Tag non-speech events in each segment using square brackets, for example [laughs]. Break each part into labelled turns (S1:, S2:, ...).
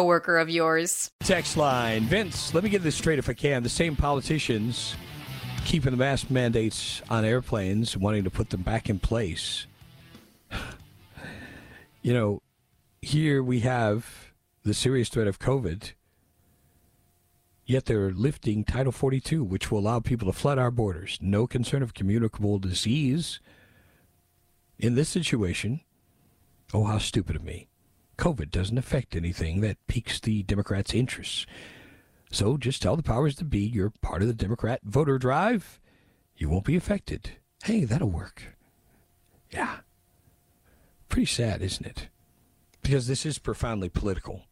S1: of yours.
S2: Text line. Vince, let me get this straight if I can. The same politicians keeping the mask mandates on airplanes, wanting to put them back in place. [sighs] You know, here we have the serious threat of COVID, yet they're lifting Title 42, which will allow people to flood our borders. No concern of communicable disease. In this situation, oh, how stupid of me. COVID doesn't affect anything that piques the Democrats' interests. So just tell the powers that be you're part of the Democrat voter drive. You won't be affected. Hey, that'll work. Yeah. Pretty sad, isn't it? Because this is profoundly political.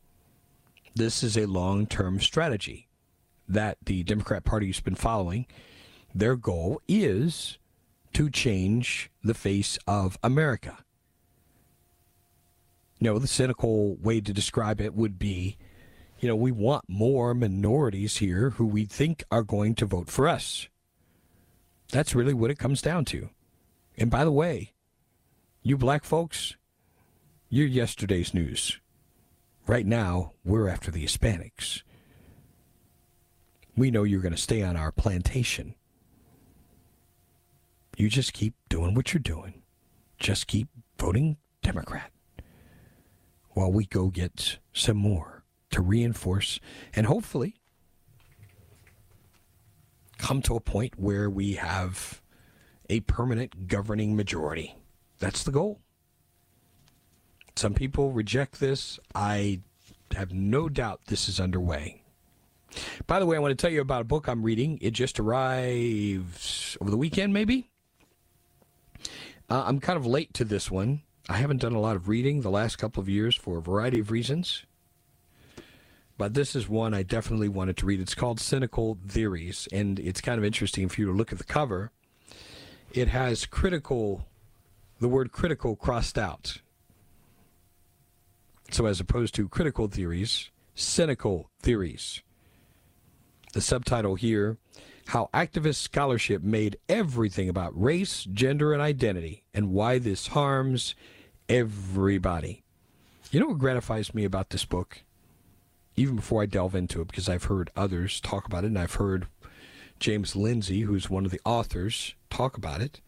S2: This is a long term strategy that the Democrat Party's been following. Their goal is to change the face of America. You know, the cynical way to describe it would be, you know, we want more minorities here who we think are going to vote for us. That's really what it comes down to. And by the way, you black folks, you're yesterday's news. Right now, we're after the Hispanics. We know you're going to stay on our plantation. You just keep doing what you're doing. Just keep voting Democrat while we go get some more to reinforce and hopefully come to a point where we have a permanent governing majority. That's the goal. Some people reject this. I have no doubt this is underway. By the way, I want to tell you about a book I'm reading. It just arrived over the weekend, maybe. Uh, I'm kind of late to this one. I haven't done a lot of reading the last couple of years for a variety of reasons. But this is one I definitely wanted to read. It's called Cynical Theories, and it's kind of interesting for you to look at the cover. It has critical, the word critical crossed out. So as opposed to critical theories, cynical theories. The subtitle here How Activist Scholarship Made Everything About Race, Gender, and Identity, and Why This Harms Everybody. You know what gratifies me about this book? Even before I delve into it, because I've heard others talk about it, and I've heard James Lindsay, who's one of the authors, talk about it.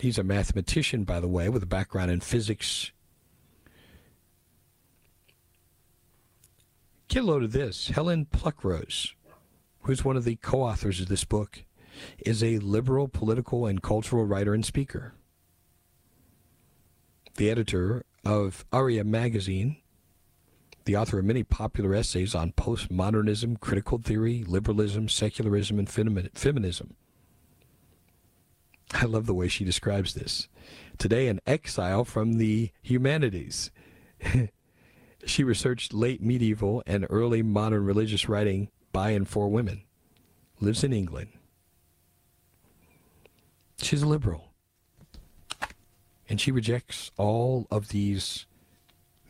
S2: He's a mathematician, by the way, with a background in physics. Get a load of this. Helen Pluckrose, who's one of the co authors of this book, is a liberal political and cultural writer and speaker. The editor of Areo magazine, the author of many popular essays on postmodernism, critical theory, liberalism, secularism, and femi- feminism. I love the way she describes this. Today, an exile from the humanities. [laughs] she researched late medieval and early modern religious writing by and for women. Lives in England. She's a liberal. And she rejects all of these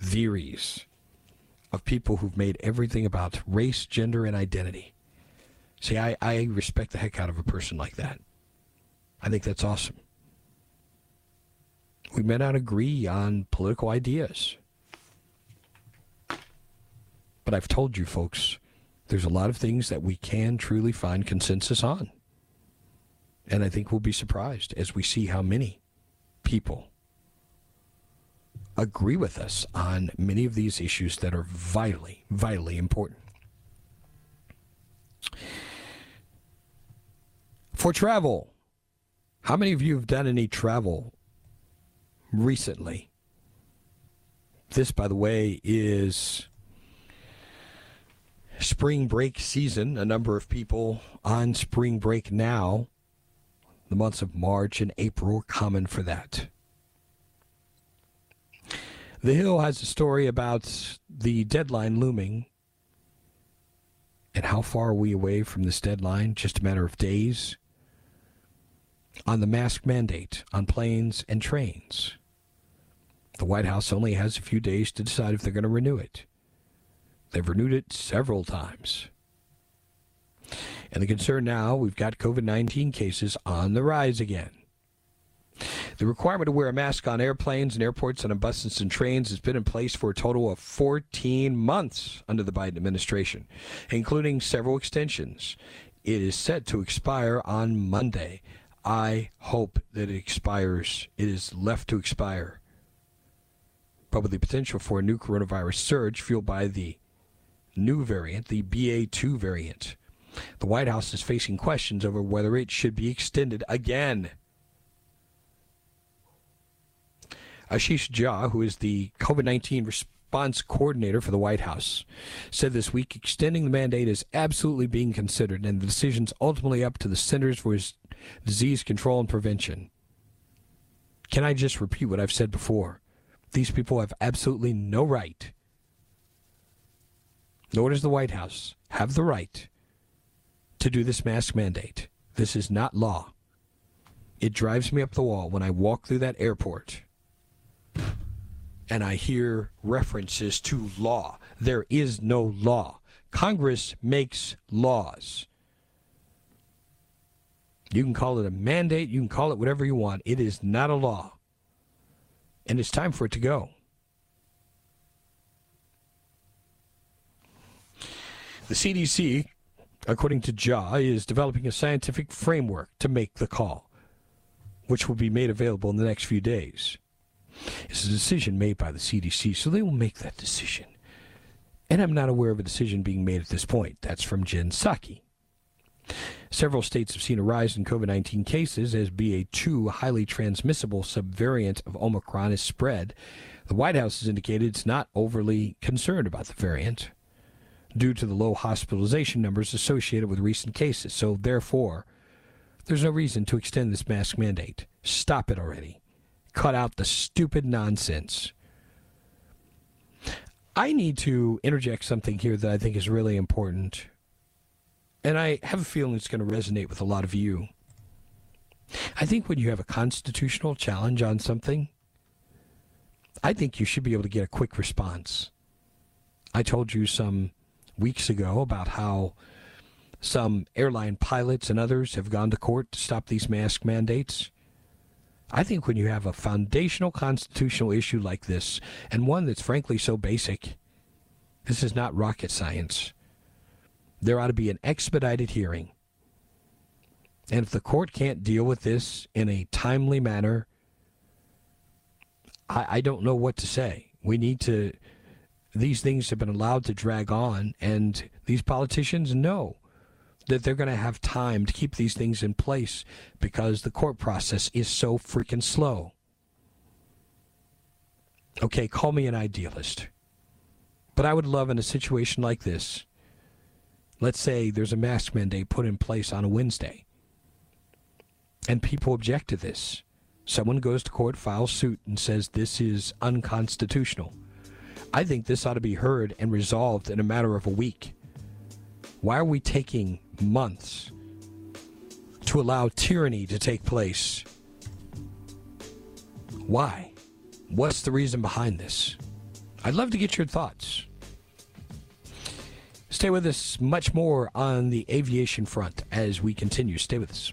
S2: theories of people who've made everything about race, gender, and identity. See, I, I respect the heck out of a person like that. I think that's awesome. We may not agree on political ideas. But I've told you folks, there's a lot of things that we can truly find consensus on. And I think we'll be surprised as we see how many people agree with us on many of these issues that are vitally, vitally important. For travel, how many of you have done any travel recently? This, by the way, is spring break season. A number of people on spring break now. The months of March and April are common for that. The Hill has a story about the deadline looming. And how far are we away from this deadline? Just a matter of days. On the mask mandate on planes and trains. The White House only has a few days to decide if they're going to renew it. They've renewed it several times. And the concern now, we've got COVID 19 cases on the rise again. The requirement to wear a mask on airplanes and airports and on buses and trains has been in place for a total of 14 months under the Biden administration, including several extensions. It is set to expire on Monday. I hope that it expires, it is left to expire. But with the potential for a new coronavirus surge fueled by the new variant, the BA2 variant, the White House is facing questions over whether it should be extended again. Ashish Jha, who is the COVID 19 response coordinator for the White House, said this week extending the mandate is absolutely being considered, and the decision's ultimately up to the Centers for Disease Control and Prevention. Can I just repeat what I've said before? These people have absolutely no right, nor does the White House have the right to do this mask mandate. This is not law. It drives me up the wall when I walk through that airport and I hear references to law. There is no law. Congress makes laws. You can call it a mandate, you can call it whatever you want. It is not a law. And it's time for it to go. The CDC, according to Jha, is developing a scientific framework to make the call, which will be made available in the next few days. It's a decision made by the CDC, so they will make that decision. And I'm not aware of a decision being made at this point. That's from Jen Psaki. Several states have seen a rise in COVID 19 cases as BA2, a highly transmissible subvariant of Omicron, is spread. The White House has indicated it's not overly concerned about the variant due to the low hospitalization numbers associated with recent cases. So, therefore, there's no reason to extend this mask mandate. Stop it already cut out the stupid nonsense. I need to interject something here that I think is really important. And I have a feeling it's going to resonate with a lot of you. I think when you have a constitutional challenge on something, I think you should be able to get a quick response. I told you some weeks ago about how some airline pilots and others have gone to court to stop these mask mandates. I think when you have a foundational constitutional issue like this, and one that's frankly so basic, this is not rocket science. There ought to be an expedited hearing. And if the court can't deal with this in a timely manner, I, I don't know what to say. We need to, these things have been allowed to drag on, and these politicians know that they're going to have time to keep these things in place because the court process is so freaking slow. Okay, call me an idealist. But I would love in a situation like this, let's say there's a mask mandate put in place on a Wednesday, and people object to this. Someone goes to court, files suit, and says this is unconstitutional. I think this ought to be heard and resolved in a matter of a week. Why are we taking months to allow tyranny to take place. Why? What's the reason behind this? I'd love to get your thoughts. Stay with us much more on the aviation front as we continue. Stay with us.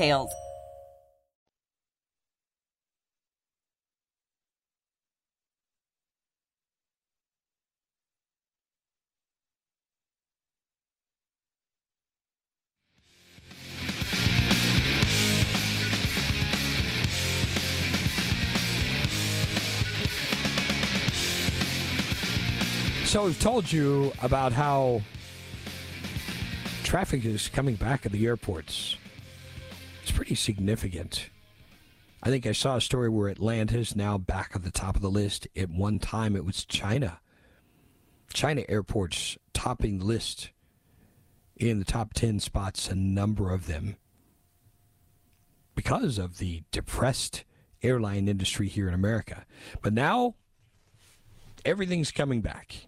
S2: So we've told you about how traffic is coming back at the airports. It's pretty significant. I think I saw a story where Atlanta is now back at the top of the list. At one time, it was China. China airports topping the list in the top 10 spots, a number of them, because of the depressed airline industry here in America. But now, everything's coming back.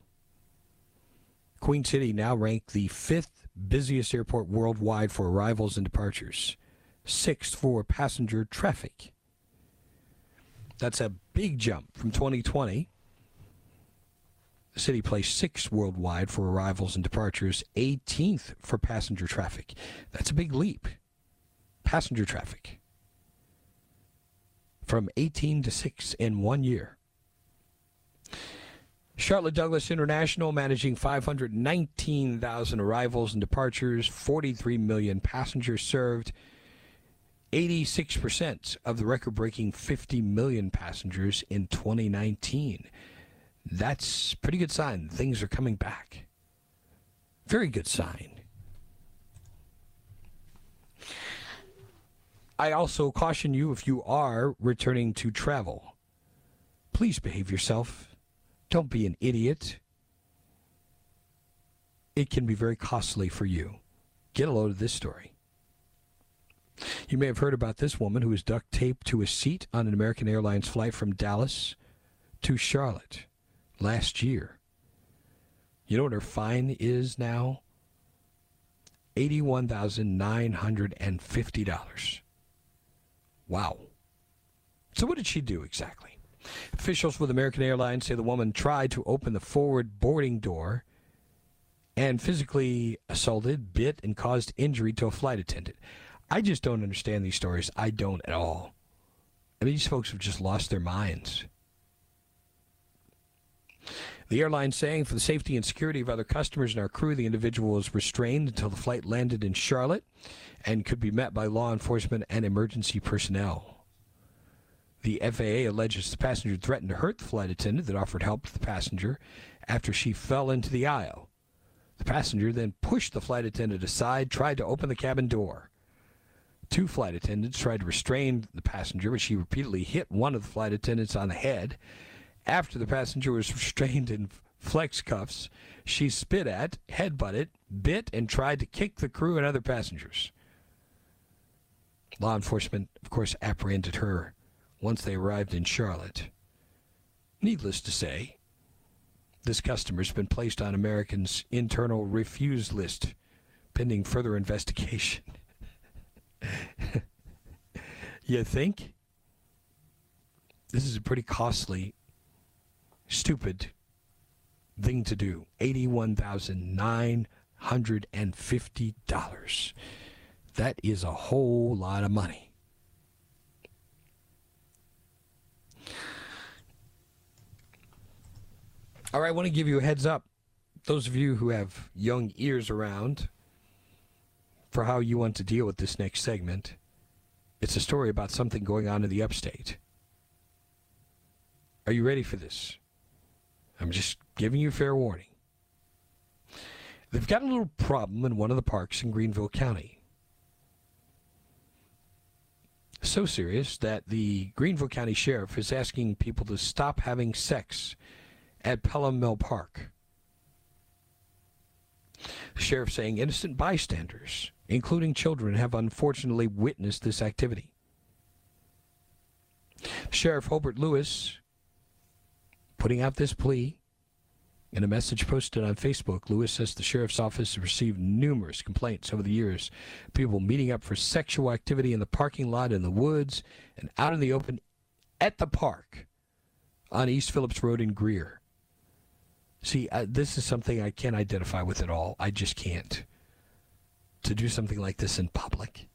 S2: Queen City now ranked the fifth busiest airport worldwide for arrivals and departures, sixth for passenger traffic. That's a big jump from 2020. The city placed sixth worldwide for arrivals and departures, 18th for passenger traffic. That's a big leap. Passenger traffic from 18 to 6 in one year. Charlotte Douglas International managing 519,000 arrivals and departures, 43 million passengers served, 86% of the record breaking 50 million passengers in 2019. That's pretty good sign. Things are coming back. Very good sign. I also caution you if you are returning to travel, please behave yourself. Don't be an idiot. It can be very costly for you. Get a load of this story. You may have heard about this woman who was duct taped to a seat on an American Airlines flight from Dallas to Charlotte last year. You know what her fine is now? $81,950. Wow. So, what did she do exactly? Officials with American Airlines say the woman tried to open the forward boarding door and physically assaulted, bit, and caused injury to a flight attendant. I just don't understand these stories. I don't at all. I mean, these folks have just lost their minds. The airline saying for the safety and security of other customers and our crew, the individual was restrained until the flight landed in Charlotte and could be met by law enforcement and emergency personnel. The FAA alleges the passenger threatened to hurt the flight attendant that offered help to the passenger after she fell into the aisle. The passenger then pushed the flight attendant aside, tried to open the cabin door. Two flight attendants tried to restrain the passenger, but she repeatedly hit one of the flight attendants on the head. After the passenger was [laughs] restrained in flex cuffs, she spit at, headbutted, bit, and tried to kick the crew and other passengers. Law enforcement, of course, apprehended her once they arrived in Charlotte. Needless to say, this customer's been placed on Americans' internal refuse list pending further [laughs] investigation. [laughs] you think? This is a pretty costly, stupid thing to do. $81,950. That is a whole lot of money. All right, I want to give you a heads up. Those of you who have young ears around for how you want to deal with this next segment, it's a story about something going on in the upstate. Are you ready for this? I'm just giving you fair warning. They've got a little problem in one of the parks in Greenville County. So serious that the Greenville County Sheriff is asking people to stop having sex at Pelham Mill Park. The sheriff saying innocent bystanders, including children, have unfortunately witnessed this activity. Sheriff Hobart Lewis putting out this plea in a message posted on Facebook, Lewis says the sheriff's office has received numerous complaints over the years. People meeting up for sexual activity in the parking lot, in the woods, and out in the open at the park on East Phillips Road in Greer. See, uh, this is something I can't identify with at all. I just can't. To do something like this in public.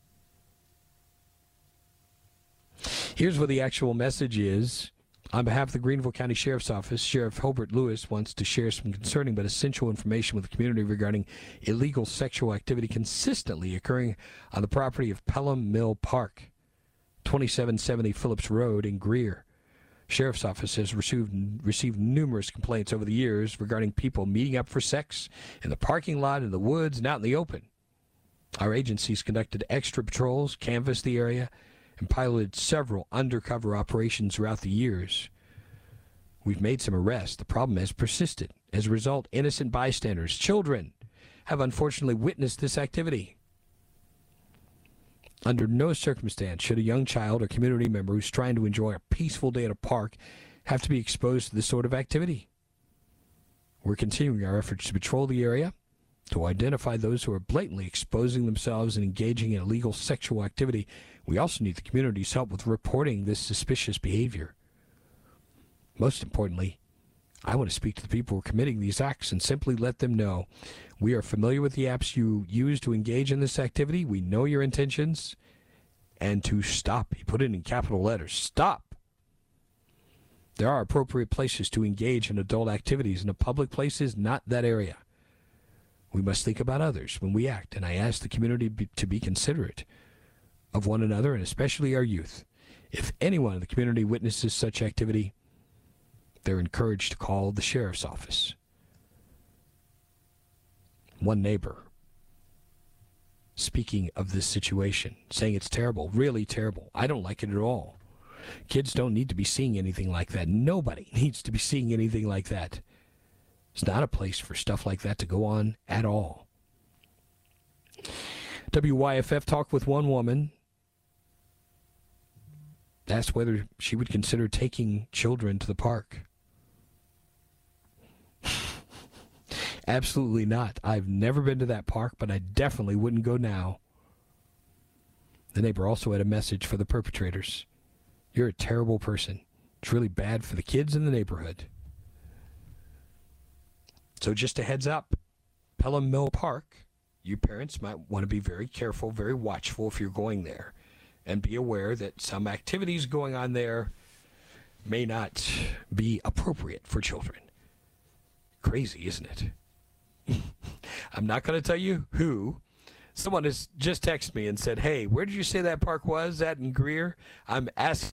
S2: Here's what the actual message is on behalf of the Greenville County Sheriff's Office, Sheriff Hobart Lewis wants to share some concerning but essential information with the community regarding illegal sexual activity consistently occurring on the property of Pelham Mill Park, 2770 Phillips Road in Greer. Sheriff's Office has received, received numerous complaints over the years regarding people meeting up for sex in the parking lot, in the woods, and out in the open. Our agencies conducted extra patrols, canvassed the area, and piloted several undercover operations throughout the years. We've made some arrests. The problem has persisted. As a result, innocent bystanders, children, have unfortunately witnessed this activity. Under no circumstance should a young child or community member who's trying to enjoy a peaceful day at a park have to be exposed to this sort of activity. We're continuing our efforts to patrol the area, to identify those who are blatantly exposing themselves and engaging in illegal sexual activity we also need the community's help with reporting this suspicious behavior. Most importantly, I want to speak to the people who are committing these acts and simply let them know we are familiar with the apps you use to engage in this activity. We know your intentions. And to stop, he put it in capital letters stop. There are appropriate places to engage in adult activities, and a public place is not that area. We must think about others when we act, and I ask the community to be considerate of one another and especially our youth. If anyone in the community witnesses such activity, they're encouraged to call the sheriff's office. One neighbor speaking of this situation, saying it's terrible, really terrible. I don't like it at all. Kids don't need to be seeing anything like that. Nobody [laughs] needs to be seeing anything like that. It's not a place for stuff like that to go on at all. WYFF talked with one woman asked whether she would consider taking children to the park. [laughs] Absolutely not. I've never been to that park, but I definitely wouldn't go now. The neighbor also had a message for the perpetrators. You're a terrible person. It's really bad for the kids in the neighborhood. So, just a heads up Pelham Mill Park, you parents might want to be very careful, very watchful if you're going there and be aware that some activities going on there may not be appropriate for children. Crazy, isn't it? [laughs] I'm not going to tell you who. Someone has just texted me and said, Hey, where did you say that park was? That in Greer? I'm asking.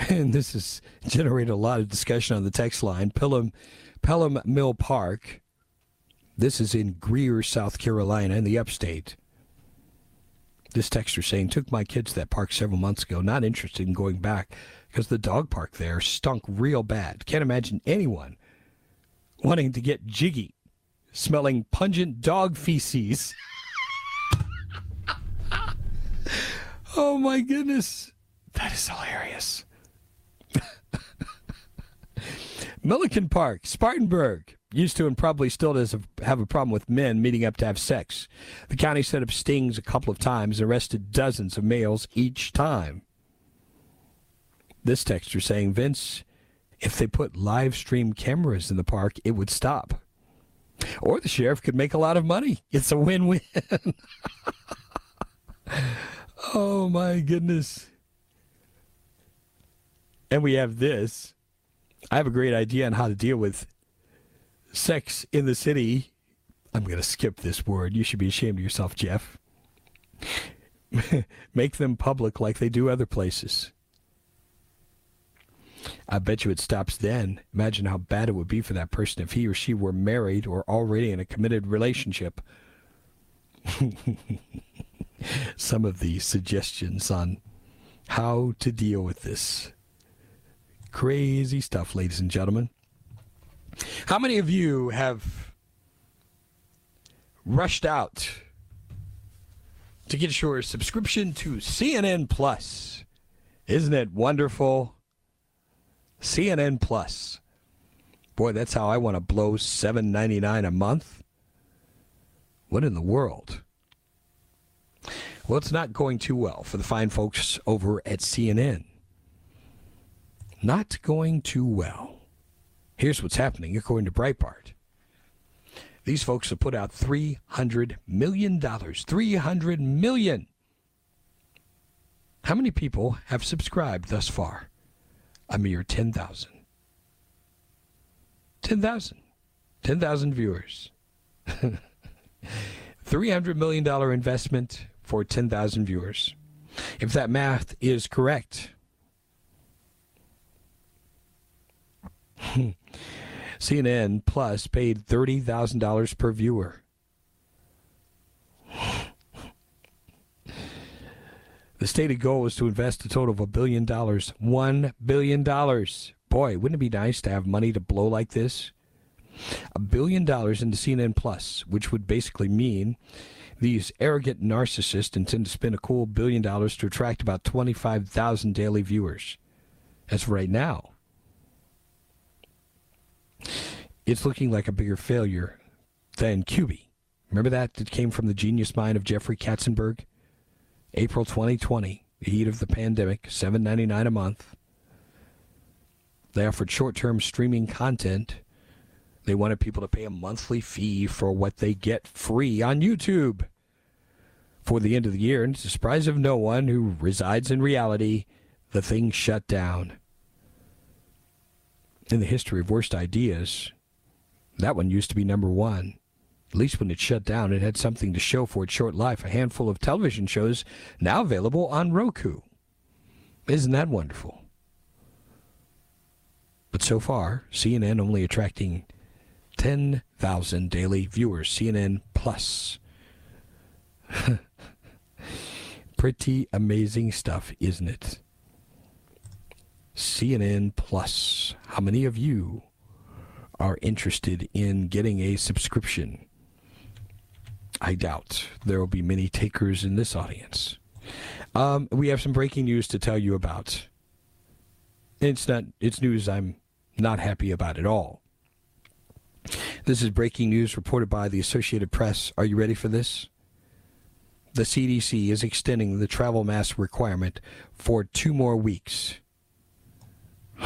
S2: [laughs] and this has generated a lot of discussion on the text line. Pelham, Pelham Mill Park. This is in Greer, South Carolina, in the upstate. This texter saying, took my kids to that park several months ago. Not interested in going back because the dog park there stunk real bad. Can't imagine anyone wanting to get jiggy, smelling pungent dog feces. [laughs] Oh my goodness. That is hilarious. Milliken Park, Spartanburg, used to and probably still does have a problem with men meeting up to have sex. The county set up stings a couple of times arrested dozens of males each time. This texter saying, Vince, if they put live stream cameras in the park, it would stop. Or the sheriff could make a lot of money. It's a win win. [laughs] Oh my goodness. And we have this. I have a great idea on how to deal with sex in the city. I'm going to skip this word. You should be ashamed of yourself, Jeff. [laughs] Make them public like they do other places. I bet you it stops then. Imagine how bad it would be for that person if he or she were married or already in a committed relationship. [laughs] some of the suggestions on how to deal with this. Crazy stuff, ladies and gentlemen. How many of you have rushed out to get your subscription to CNN Plus? Isn't it wonderful? CNN Plus. Boy, that's how I want to blow $7.99 a month. What in the world? Well, it's not going too well for the fine folks over at CNN. Not going too well. Here's what's happening according to Breitbart. These folks have put out $300 million. 300 million. How many people have subscribed thus far? A mere 10,000. 10,000. 10,000 viewers. [laughs] $300 million investment for 10,000 viewers. If that math is correct, [laughs] CNN Plus paid $30,000 per viewer. [laughs] The stated goal was to invest a total of a billion dollars. One billion dollars. Boy, wouldn't it be nice to have money to blow like this? A billion dollars into CNN Plus, which would basically mean these arrogant narcissists intend to spend a cool billion dollars to attract about 25,000 daily viewers. As right now, it's looking like a bigger failure than Quibi. Remember that? It came from the genius mind of Jeffrey Katzenberg? April 2020. the heat of the pandemic, seven ninety nine a month. They offered short term streaming content. They wanted people to pay a monthly fee for what they get free on YouTube. For the end of the year, and to the surprise of no one who resides in reality, the thing shut down. In the history of worst ideas, that one used to be number one. At least when it shut down, it had something to show for its short life. A handful of television shows now available on Roku. Isn't that wonderful? But so far, CNN only attracting 10,000 daily viewers. CNN Plus. [laughs] Pretty amazing stuff, isn't it? CNN Plus. How many of you are interested in getting a subscription? I doubt there will be many takers in this audience. Um, we have some breaking news to tell you about. It's not. It's news I'm not happy about at all. This is breaking news reported by the Associated Press. Are you ready for this? The CDC is extending the travel mask requirement for two more weeks. [sighs]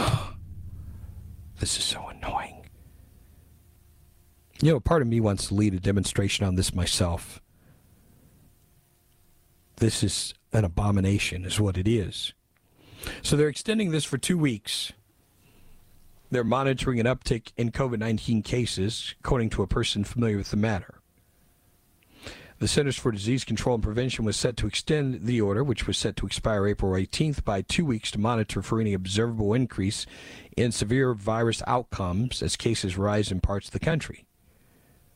S2: this is so annoying. You know, part of me wants to lead a demonstration on this myself. This is an abomination, is what it is. So they're extending this for two weeks. They're monitoring an uptick in COVID 19 cases, according to a person familiar with the matter. The Centers for Disease Control and Prevention was set to extend the order, which was set to expire April 18th, by two weeks to monitor for any observable increase in severe virus outcomes as cases rise in parts of the country.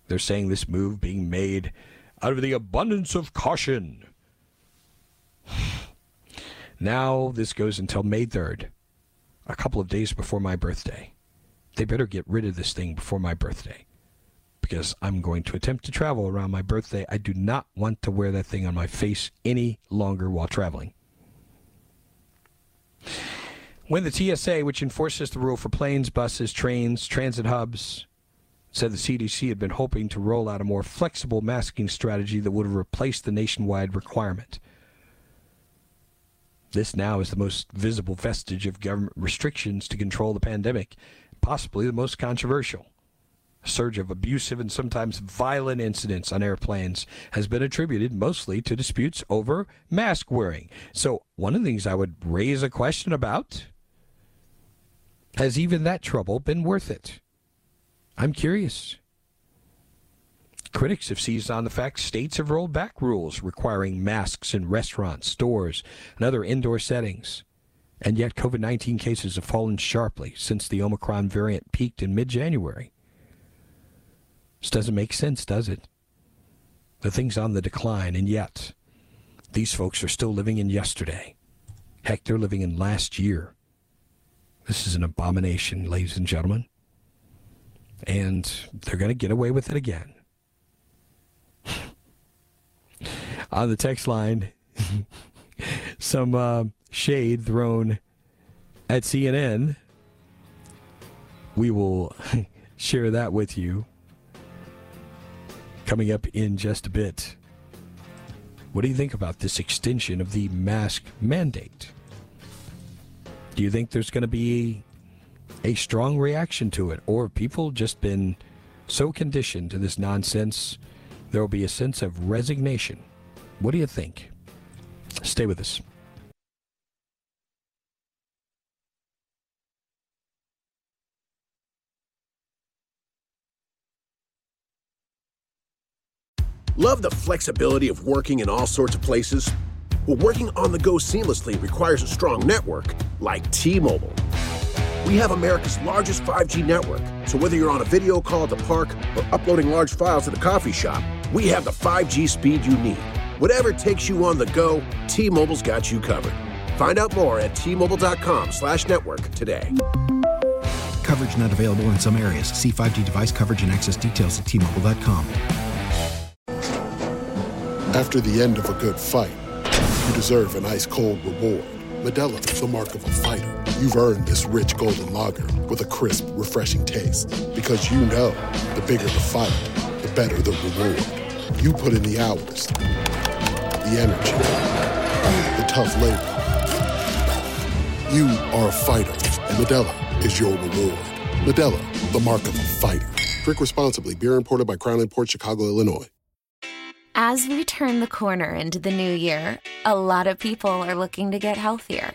S2: They're saying this move being made out of the abundance of caution. [sighs] Now this goes until May 3rd, a couple of days before my birthday. They better get rid of this thing before my birthday because I'm going to attempt to travel around my birthday. I do not want to wear that thing on my face any longer while traveling. When the TSA, which enforces the rule for planes, buses, trains, transit hubs, said the CDC had been hoping to roll out a more flexible masking strategy that would have replaced the nationwide requirement. This now is the most visible vestige of government restrictions to control the pandemic, possibly the most controversial. A surge of abusive and sometimes violent incidents on airplanes has been attributed mostly to disputes over mask wearing. So, one of the things I would raise a question about has even that trouble been worth it? I'm curious. Critics have seized on the fact states have rolled back rules requiring masks in restaurants, stores, and other indoor settings. And yet, COVID 19 cases have fallen sharply since the Omicron variant peaked in mid January. This doesn't make sense, does it? The thing's on the decline, and yet, these folks are still living in yesterday. Heck, they're living in last year. This is an abomination, ladies and gentlemen. And they're going to get away with it again. [laughs] on the text line, [laughs] some uh, shade thrown at CNN. We will [laughs] share that with you coming up in just a bit. What do you think about this extension of the mask mandate? Do you think there's going to be a strong reaction to it, or people just been so conditioned to this nonsense, there will be a sense of resignation? What do you think? Stay with us.
S3: Love the flexibility of working in all sorts of places? Well, working on the go seamlessly requires a strong network like T Mobile. We have America's largest 5G network, so whether you're on a video call at the park or uploading large files at the coffee shop, we have the 5G speed you need. Whatever takes you on the go, T-Mobile's got you covered. Find out more at T-Mobile.com slash network today.
S4: Coverage not available in some areas. See 5G device coverage and access details at T-Mobile.com.
S5: After the end of a good fight, you deserve an ice-cold reward. Modelo is the mark of a fighter. You've earned this rich golden lager with a crisp, refreshing taste. Because you know, the bigger the fight, the better the reward. You put in the hours, the energy, the tough labor. You are a fighter, and Modelo is your reward. Modelo, the mark of a fighter. Drink responsibly. Beer imported by Crown Port Chicago, Illinois.
S6: As we turn the corner into the new year, a lot of people are looking to get healthier.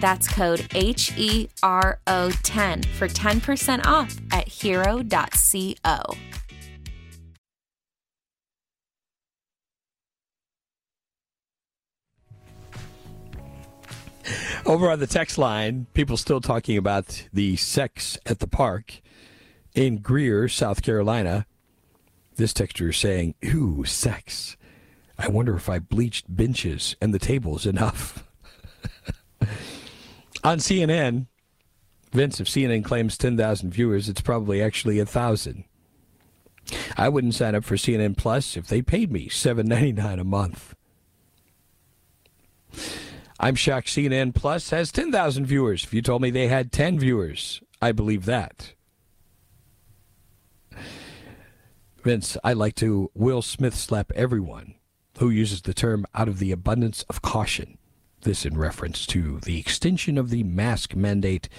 S6: That's code H E R O 10 for 10% off at hero.co.
S2: Over on the text line, people still talking about the sex at the park in Greer, South Carolina. This texture is saying, Ooh, sex. I wonder if I bleached benches and the tables enough. [laughs] on CNN, Vince, if CNN claims 10,000 viewers, it's probably actually a 1,000. I wouldn't sign up for CNN Plus if they paid me $7.99 a month. I'm shocked CNN Plus has 10,000 viewers. If you told me they had 10 viewers, I believe that. Vince, I like to Will Smith slap everyone who uses the term out of the abundance of caution. This in reference to the extension of the mask mandate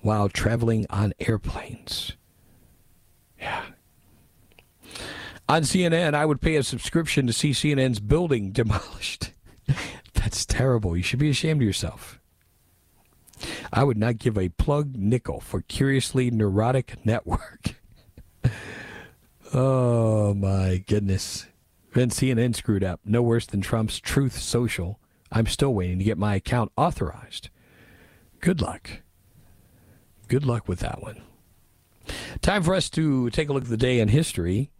S2: while traveling on airplanes. Yeah. On CNN, I would pay a subscription to see CNN's building [laughs] demolished. That's terrible. You should be ashamed of yourself. I would not give a plug nickel for Curiously Neurotic Network. [laughs] oh, my goodness. Then CNN screwed up. No worse than Trump's Truth Social. I'm still waiting to get my account authorized. Good luck. Good luck with that one. Time for us to take a look at the day in history.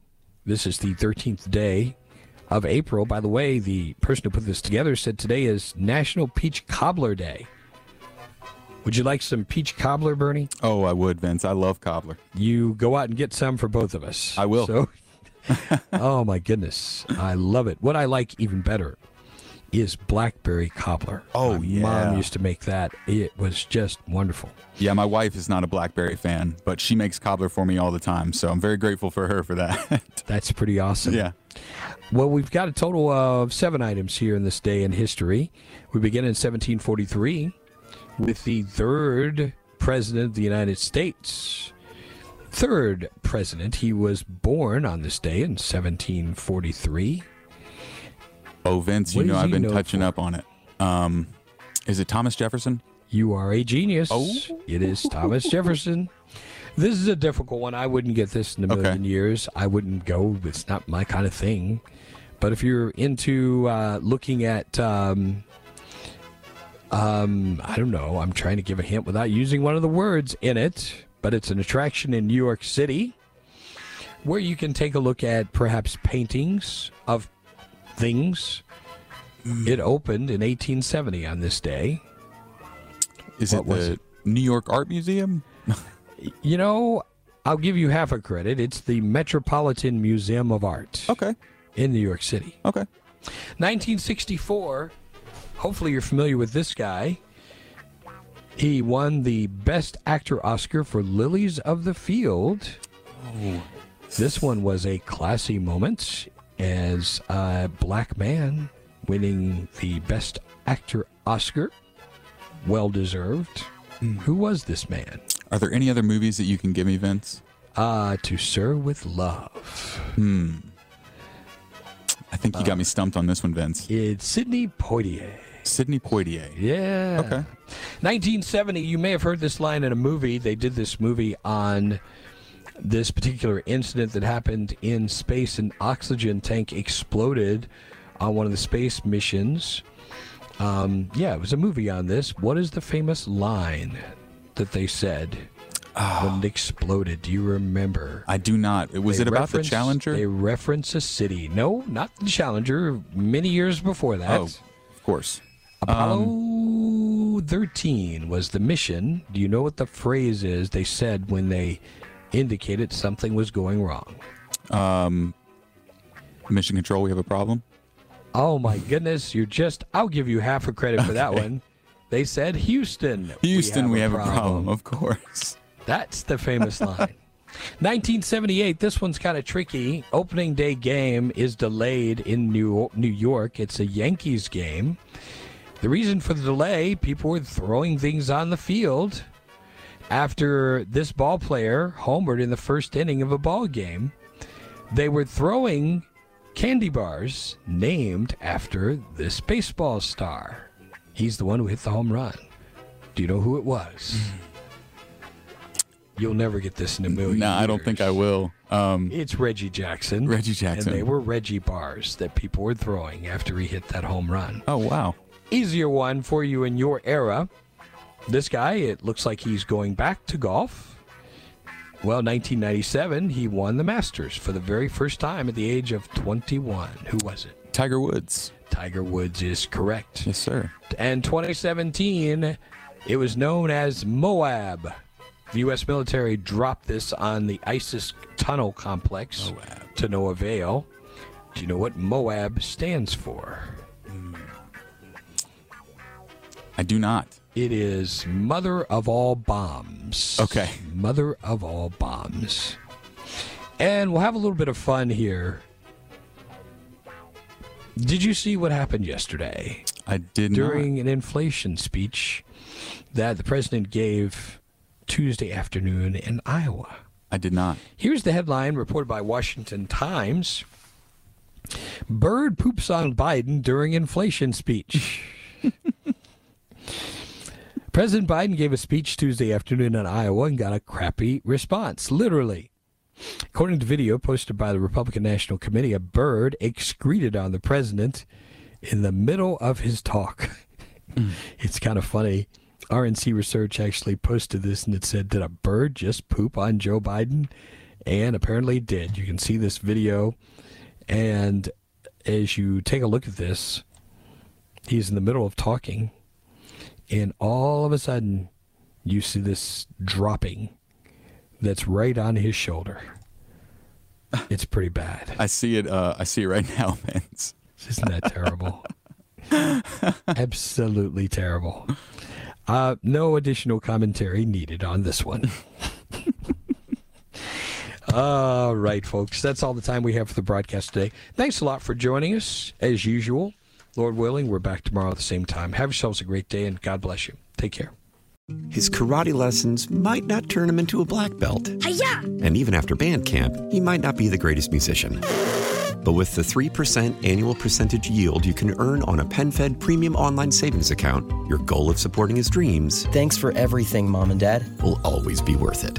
S2: This is the 13th day of April. By the way, the person who put this together said today is National Peach Cobbler Day. Would you like some peach cobbler, Bernie?
S7: Oh, I would, Vince. I love cobbler.
S2: You go out and get some for both of us.
S7: I will.
S2: So, [laughs] [laughs] oh my goodness, I love it. What I like even better is blackberry cobbler.
S7: Oh
S2: my
S7: yeah,
S2: mom used to make that. It was just wonderful.
S7: Yeah, my wife is not a blackberry fan, but she makes cobbler for me all the time. So I'm very grateful for her for that. [laughs]
S2: That's pretty awesome.
S7: Yeah.
S2: Well, we've got a total of seven items here in this day in history. We begin in 1743 with the third president of the United States. Third president. He was born on this day in 1743.
S7: Oh, Vince,
S2: What
S7: you know I've been touching
S2: for?
S7: up on it. Um, is it Thomas Jefferson?
S2: You are a genius.
S7: Oh.
S2: It is Thomas Jefferson. This is a difficult one. I wouldn't get this in a
S7: Okay.
S2: million years. I wouldn't go. It's not my kind of thing. But if you're into uh, looking at, um, um, I don't know, I'm trying to give a hint without using one of the words in it, but it's an attraction in New York City where you can take a look at perhaps paintings of things. It opened in 1870 on this day.
S7: Is
S2: What
S7: it
S2: was
S7: the
S2: it?
S7: New York Art Museum? [laughs]
S2: You know, I'll give you half a credit. It's the Metropolitan Museum of Art.
S7: Okay.
S2: In New York City.
S7: Okay.
S2: 1964. Hopefully, you're familiar with this guy. He won the Best Actor Oscar for Lilies of the Field.
S7: Oh.
S2: This one was a classy moment as a black man winning the Best Actor Oscar. Well deserved. Who was this man?
S7: Are there any other movies that you can give me, Vince?
S2: Uh, To Sir with Love.
S7: Hmm. I think you got me stumped on this one, Vince.
S2: It's Sidney Poitier.
S7: Sidney Poitier.
S2: Yeah.
S7: Okay.
S2: 1970, you may have heard this line in a movie. They did this movie on this particular incident that happened in space. An oxygen tank exploded on one of the space missions. Um, yeah, it was a movie on this. What is the famous line that they said when it exploded? Do you remember?
S7: I do not. Was
S2: They
S7: it about the Challenger?
S2: They reference a city. No, not the Challenger. Many years before that.
S7: Oh, of course.
S2: Apollo 13 was the mission. Do you know what the phrase is they said when they indicated something was going wrong?
S7: Um, mission control. We have a problem.
S2: Oh my goodness, you're just I'll give you half a credit for that one. They said Houston.
S7: Houston, we have, a, problem. Of course.
S2: That's the famous line. [laughs] 1978. This one's kind of tricky. Opening day game is delayed in New New York. It's a Yankees game. The reason for the delay: people were throwing things on the field after this ball player homered in the first inning of a ball game. They were throwing candy bars named after this baseball star. He's the one who hit the home run. Do you know who it was? [laughs] You'll never get this in a million.
S7: No, I don't think I will. Um,
S2: It's Reggie Jackson.
S7: Reggie Jackson.
S2: And they were Reggie bars that people were throwing after he hit that home run.
S7: Oh, wow.
S2: Easier one for you in your era. This guy, it looks like he's going back to golf. Well, 1997, he won the Masters for the very first time at the age of 21. Who was it?
S7: Tiger Woods.
S2: Tiger Woods is correct.
S7: Yes, sir.
S2: And 2017, it was known as Moab. The U.S. military dropped this on the ISIS tunnel complex to no avail. Do you know what Moab stands for?
S7: I do not.
S2: It is Mother of All Bombs.
S7: Okay.
S2: Mother of All Bombs. And we'll have a little bit of fun here. Did you see what happened yesterday?
S7: I did not.
S2: During an inflation speech that the president gave Tuesday afternoon in Iowa.
S7: I did not.
S2: Here's the headline reported by Washington Times. Bird poops on Biden during inflation speech. President Biden gave a speech Tuesday afternoon in Iowa and got a crappy response, literally. According to video posted by the Republican National Committee, a bird excreted on the president in the middle of his talk. Mm. it's kind of funny. RNC Research actually posted this and it said, Did a bird just poop on Joe Biden? And apparently it did. You can see this video. And as you take a look at this, he's in the middle of talking. And all of a sudden, you see this dropping that's right on his shoulder. [laughs] It's pretty bad.
S7: I see it. Uh, I see it right now, [laughs] Vince.
S2: Isn't that terrible? [laughs] Absolutely terrible. Uh, no additional commentary needed on this one. all right, folks. That's all the time we have for the broadcast today. Thanks a lot for joining us, as usual. Lord willing, we're back tomorrow at the same time. Have yourselves a great day, and God bless you. Take care.
S8: His karate lessons might not turn him into a black belt.
S9: Hiya!
S8: And even after band camp, he might not be the greatest musician. But with the 3% annual percentage yield you can earn on a PenFed premium online savings account, your goal of supporting his dreams
S10: Thanks for everything, Mom and Dad.
S8: will always be worth it.